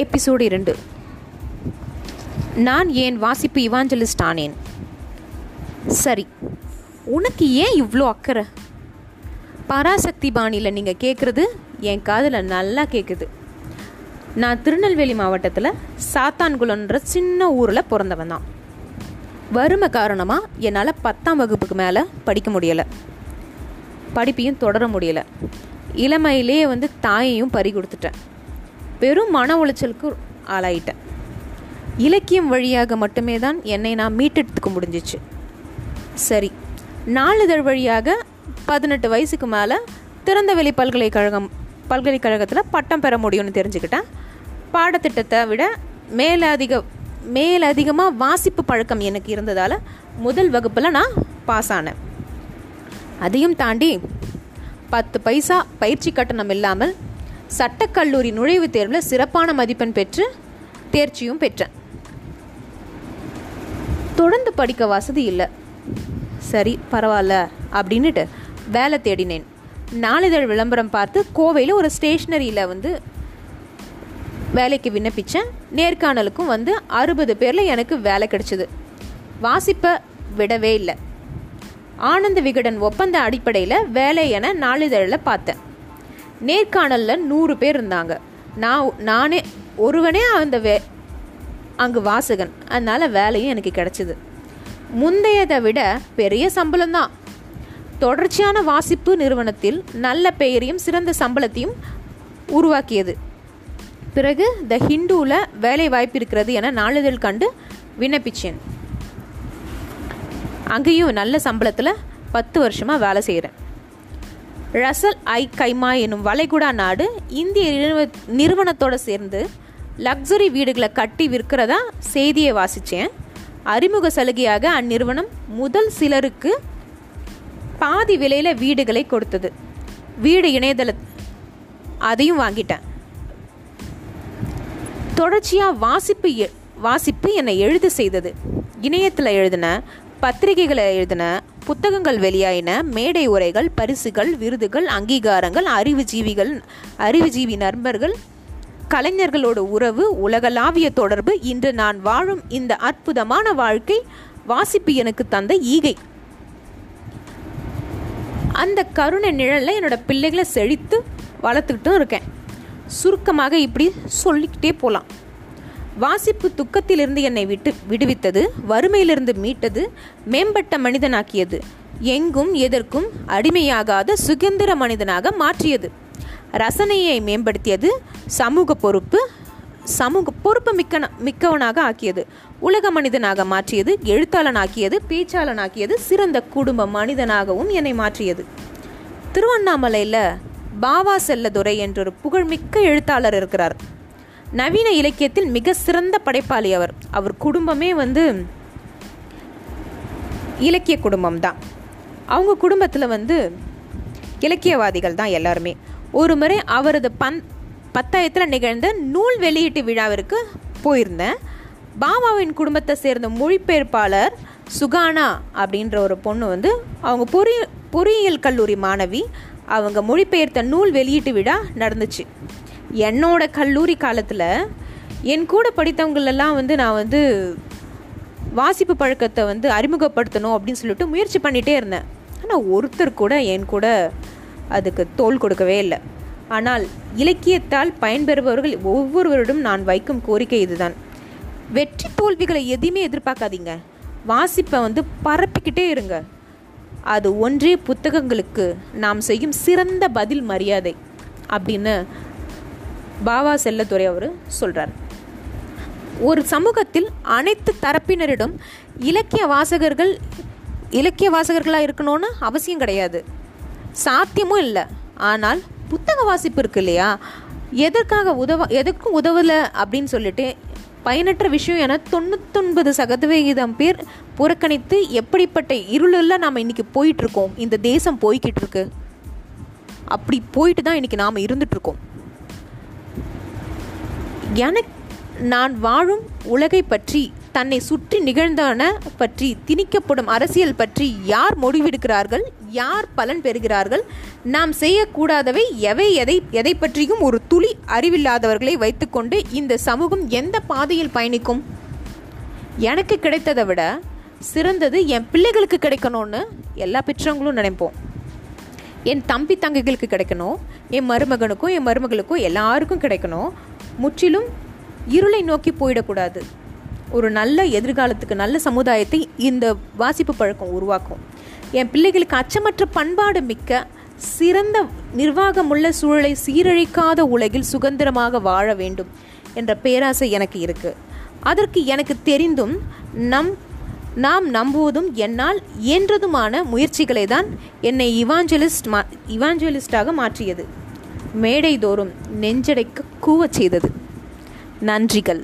Episode இரண்டு. நான் ஏன் வாசிப்பு இவாஞ்சலிஸ்ட் ஆனேன்? சரி உனக்கு ஏன் இவ்வளோ அக்கறை? பராசக்தி பாணியில் நீங்கள் கேட்குறது என் காதில் நல்லா கேட்குது நான் திருநெல்வேலி மாவட்டத்தில் சாத்தான்குளன்ற சின்ன ஊரில் பிறந்தவன் தான். வறுமை காரணமாக என்னால் பத்தாம் வகுப்புக்கு மேலே படிக்க முடியலை. படிப்பையும் தொடர முடியலை. இளமையிலேயே வந்து தாயையும் பறி கொடுத்துட்டேன். பெரும் மன உளைச்சலுக்கு ஆளாயிட்டேன். இலக்கியம் வழியாக மட்டுமே தான் என்னை நான் மீட்டெடுத்துக்க முடிஞ்சிச்சு. சரி நாளிதழ் வழியாக பதினெட்டு வயசுக்கு மேலே திறந்தவெளி பல்கலைக்கழகம் பல்கலைக்கழகத்தில் பட்டம் பெற முடியும்னு தெரிஞ்சுக்கிட்டேன். பாடத்திட்டத்தை விட மேலதிக மேலதிகமாக வாசிப்பு பழக்கம் எனக்கு இருந்ததால் முதல் வகுப்பில் நான் பாஸ் ஆனேன். அதையும் தாண்டி பத்து பைசா பயிற்சி கட்டணம் இல்லாமல் சட்டக்கல்லூரி நுழைவுத் தேர்வில் சிறப்பான மதிப்பெண் பெற்று தேர்ச்சியும் பெற்றேன். தொடர்ந்து படிக்க வசதி இல்லை. சரி பரவாயில்ல அப்படின்னுட்டு வேலை தேடினேன். நாளிதழ் விளம்பரம் பார்த்து கோவையில் ஒரு ஸ்டேஷ்னரியில் வந்து வேலைக்கு விண்ணப்பித்தேன் நேர்காணலுக்கும் வந்து அறுபது பேரில் எனக்கு வேலை கிடைச்சிது. வாசிப்பை விடவே இல்லை. ஆனந்த விகடன் ஒப்பந்த அடிப்படையில் வேலை என நாளிதழில் பார்த்தேன். நேர்காணலில் நூறு பேர் இருந்தாங்க. நான் நானே ஒருவனே அந்த வே அங்கு வாசகன். அதனால் வேலையும் எனக்கு கிடச்சிது. முந்தையதை விட பெரிய சம்பளம்தான். தொடர்ச்சியான வாசிப்பு நிறுவனத்தில் நல்ல பெயரையும் சிறந்த சம்பளத்தையும் உருவாக்கியது. பிறகு த ஹிந்துவில் வேலை வாய்ப்பு இருக்கிறது என நாளிதழ் கண்டு விண்ணப்பிச்சேன். அங்கேயும் நல்ல சம்பளத்தில் பத்து வருஷமாக வேலை செய்கிறேன் ரசல் ஐ கைமா எனும் வளைகுடா நாடு இந்திய நிறுவ நிறுவனத்தோடு சேர்ந்து லக்ஸரி வீடுகளை கட்டி விற்கிறதா செய்தியை வாசித்தேன் அறிமுக சலுகையாக அந்நிறுவனம் முதல் சிலருக்கு பாதி விலையில் வீடுகளை கொடுத்தது. வீடு இணையதள அதையும் வாங்கிட்டேன். தொடர்ச்சியாக வாசிப்பு வாசிப்பு என்னை எழுத செய்தது. இணையத்தில் எழுதின பத்திரிகைகளை எழுதின புத்தகங்கள் வெளியாயின மேடை உரைகள் பரிசுகள் விருதுகள் அங்கீகாரங்கள் அறிவுஜீவிகள் அறிவுஜீவி நண்பர்கள் கலைஞர்களோட உறவு உலகளாவிய தொடர்பு இன்று நான் வாழும் இந்த அற்புதமான வாழ்க்கை வாசிப்பு எனக்கு தந்த ஈகை. அந்த கருணை நிழலில் என்னோட பிள்ளைகளை செழித்து வளர்த்துக்கிட்டும் இருக்கேன். சுருக்கமாக இப்படி சொல்லிக்கிட்டே போகலாம் வாசிப்பு துக்கத்திலிருந்து என்னை விட்டு விடுவித்தது வறுமையிலிருந்து மீட்டது மேம்பட்ட மனிதனாக்கியது எங்கும் எதற்கும் அடிமையாகாத சுதந்திர மனிதனாக மாற்றியது. ரசனையை மேம்படுத்தியது சமூக பொறுப்பு சமூக பொறுப்பு மிக்க மிக்கவனாக ஆக்கியது. உலக மனிதனாக மாற்றியது எழுத்தாளனாக்கியது பேச்சாளனாக்கியது சிறந்த குடும்ப மனிதனாகவும் என்னை மாற்றியது. திருவண்ணாமலையில் பாவா செல்லதுரை என்றொரு புகழ்மிக்க எழுத்தாளர் இருக்கிறார். நவீன இலக்கியத்தில் மிக சிறந்த படைப்பாளி அவர். அவர் குடும்பமே வந்து இலக்கிய குடும்பம் தான். அவங்க குடும்பத்தில் வந்து இலக்கியவாதிகள் தான் எல்லாருமே. ஒரு முறை அவரது பன் பத்தாயிரத்தில் நிகழ்ந்த நூல் வெளியீட்டு விழாவிற்கு போயிருந்தேன். பாபாவின் குடும்பத்தை சேர்ந்த மொழிபெயர்ப்பாளர் சுகானா அப்படின்ற ஒரு பொண்ணு வந்து அவங்க பொறி பொறியியல் கல்லூரி மாணவி அவங்க மொழிபெயர்த்த நூல் வெளியீட்டு விழா நடந்துச்சு. என்னோட கல்லூரி காலத்தில் என் கூட படித்தவங்களெல்லாம் வந்து நான் வந்து வாசிப்பு பழக்கத்தை வந்து அறிமுகப்படுத்தணும் அப்படின்னு சொல்லிட்டு முயற்சி பண்ணிகிட்டே இருந்தேன். ஆனால் ஒருத்தர் கூட என் கூட அதுக்கு தோல் கொடுக்கவே இல்லை. ஆனால் இலக்கியத்தால் பயன்பெறுபவர்கள் ஒவ்வொருவரிடம் நான் வைக்கும் கோரிக்கை இதுதான். வெற்றி தோல்விகளை எதையுமே எதிர்பார்க்காதீங்க. வாசிப்பை வந்து பரப்பிக்கிட்டே இருங்க. அது ஒன்றே புத்தகங்களுக்கு நாம் செய்யும் சிறந்த பதில் மரியாதை அப்படின்னு பாவா செல்லத்துறை அவர் சொல்கிறார் ஒரு சமூகத்தில் அனைத்து தரப்பினரிடம் இலக்கிய வாசகர்கள் இலக்கிய வாசகர்களாக இருக்கணும்னு அவசியம் கிடையாது. சாத்தியமும் இல்லை. ஆனால் புத்தக வாசிப்பு இருக்கு இல்லையா? எதற்காக உதவ எதற்கும் உதவலை அப்படின்னு சொல்லிட்டு பயனற்ற விஷயம் என தொண்ணூத்தொன்பது சதவிகிதம் பேர் புறக்கணித்து எப்படிப்பட்ட இருளில் நாம் இன்றைக்கி போயிட்டுருக்கோம் இந்த தேசம் போய்கிட்டு இருக்கு. அப்படி போயிட்டு தான் இன்றைக்கி நாம் இருந்துகிட்ருக்கோம் எனக் நான் வாழும் உலகை பற்றி தன்னை சுற்றி நிகழ்ந்தன பற்றி திணிக்கப்படும் அரசியல் பற்றி யார் முடிவெடுக்கிறார்கள் யார் பலன் பெறுகிறார்கள் நாம் செய்யக்கூடாதவை எவை எதை எதை பற்றியும் ஒரு துளி அறிவில்லாதவர்களை வைத்துக்கொண்டு இந்த சமூகம் எந்த பாதையில் பயணிக்கும்? எனக்கு கிடைத்ததை விட சிறந்தது என் பிள்ளைகளுக்கு கிடைக்கணும்னு எல்லா பெற்றவங்களும் நினைப்போம். என் தம்பி தங்கைகளுக்கு கிடைக்கணும் என் மருமகனுக்கும் என் மருமகளுக்கும் எல்லாருக்கும் கிடைக்கணும். முற்றிலும் இருளை நோக்கி போயிடக்கூடாது. ஒரு நல்ல எதிர்காலத்துக்கு நல்ல சமுதாயத்தை இந்த வாசிப்பு பழக்கம் உருவாக்கும். என் பிள்ளைகளுக்கு அச்சமற்ற பண்பாடு மிக்க சிறந்த நிர்வாகமுள்ள சூழலை சீரழிக்காத உலகில் சுதந்திரமாக வாழ வேண்டும் என்ற பேராசை எனக்கு இருக்கு. அதற்கு எனக்கு தெரிந்தும் நம் நாம் நம்புவதும் என்னால் இயன்றதுமான முயற்சிகளை தான் என்னை இவாஞ்சலிஸ்ட் மா இவாஞ்சலிஸ்டாக மாற்றியது. மேடை தோறும் நெஞ்சடைக்க கூவச் செய்தது. நன்றிகள்.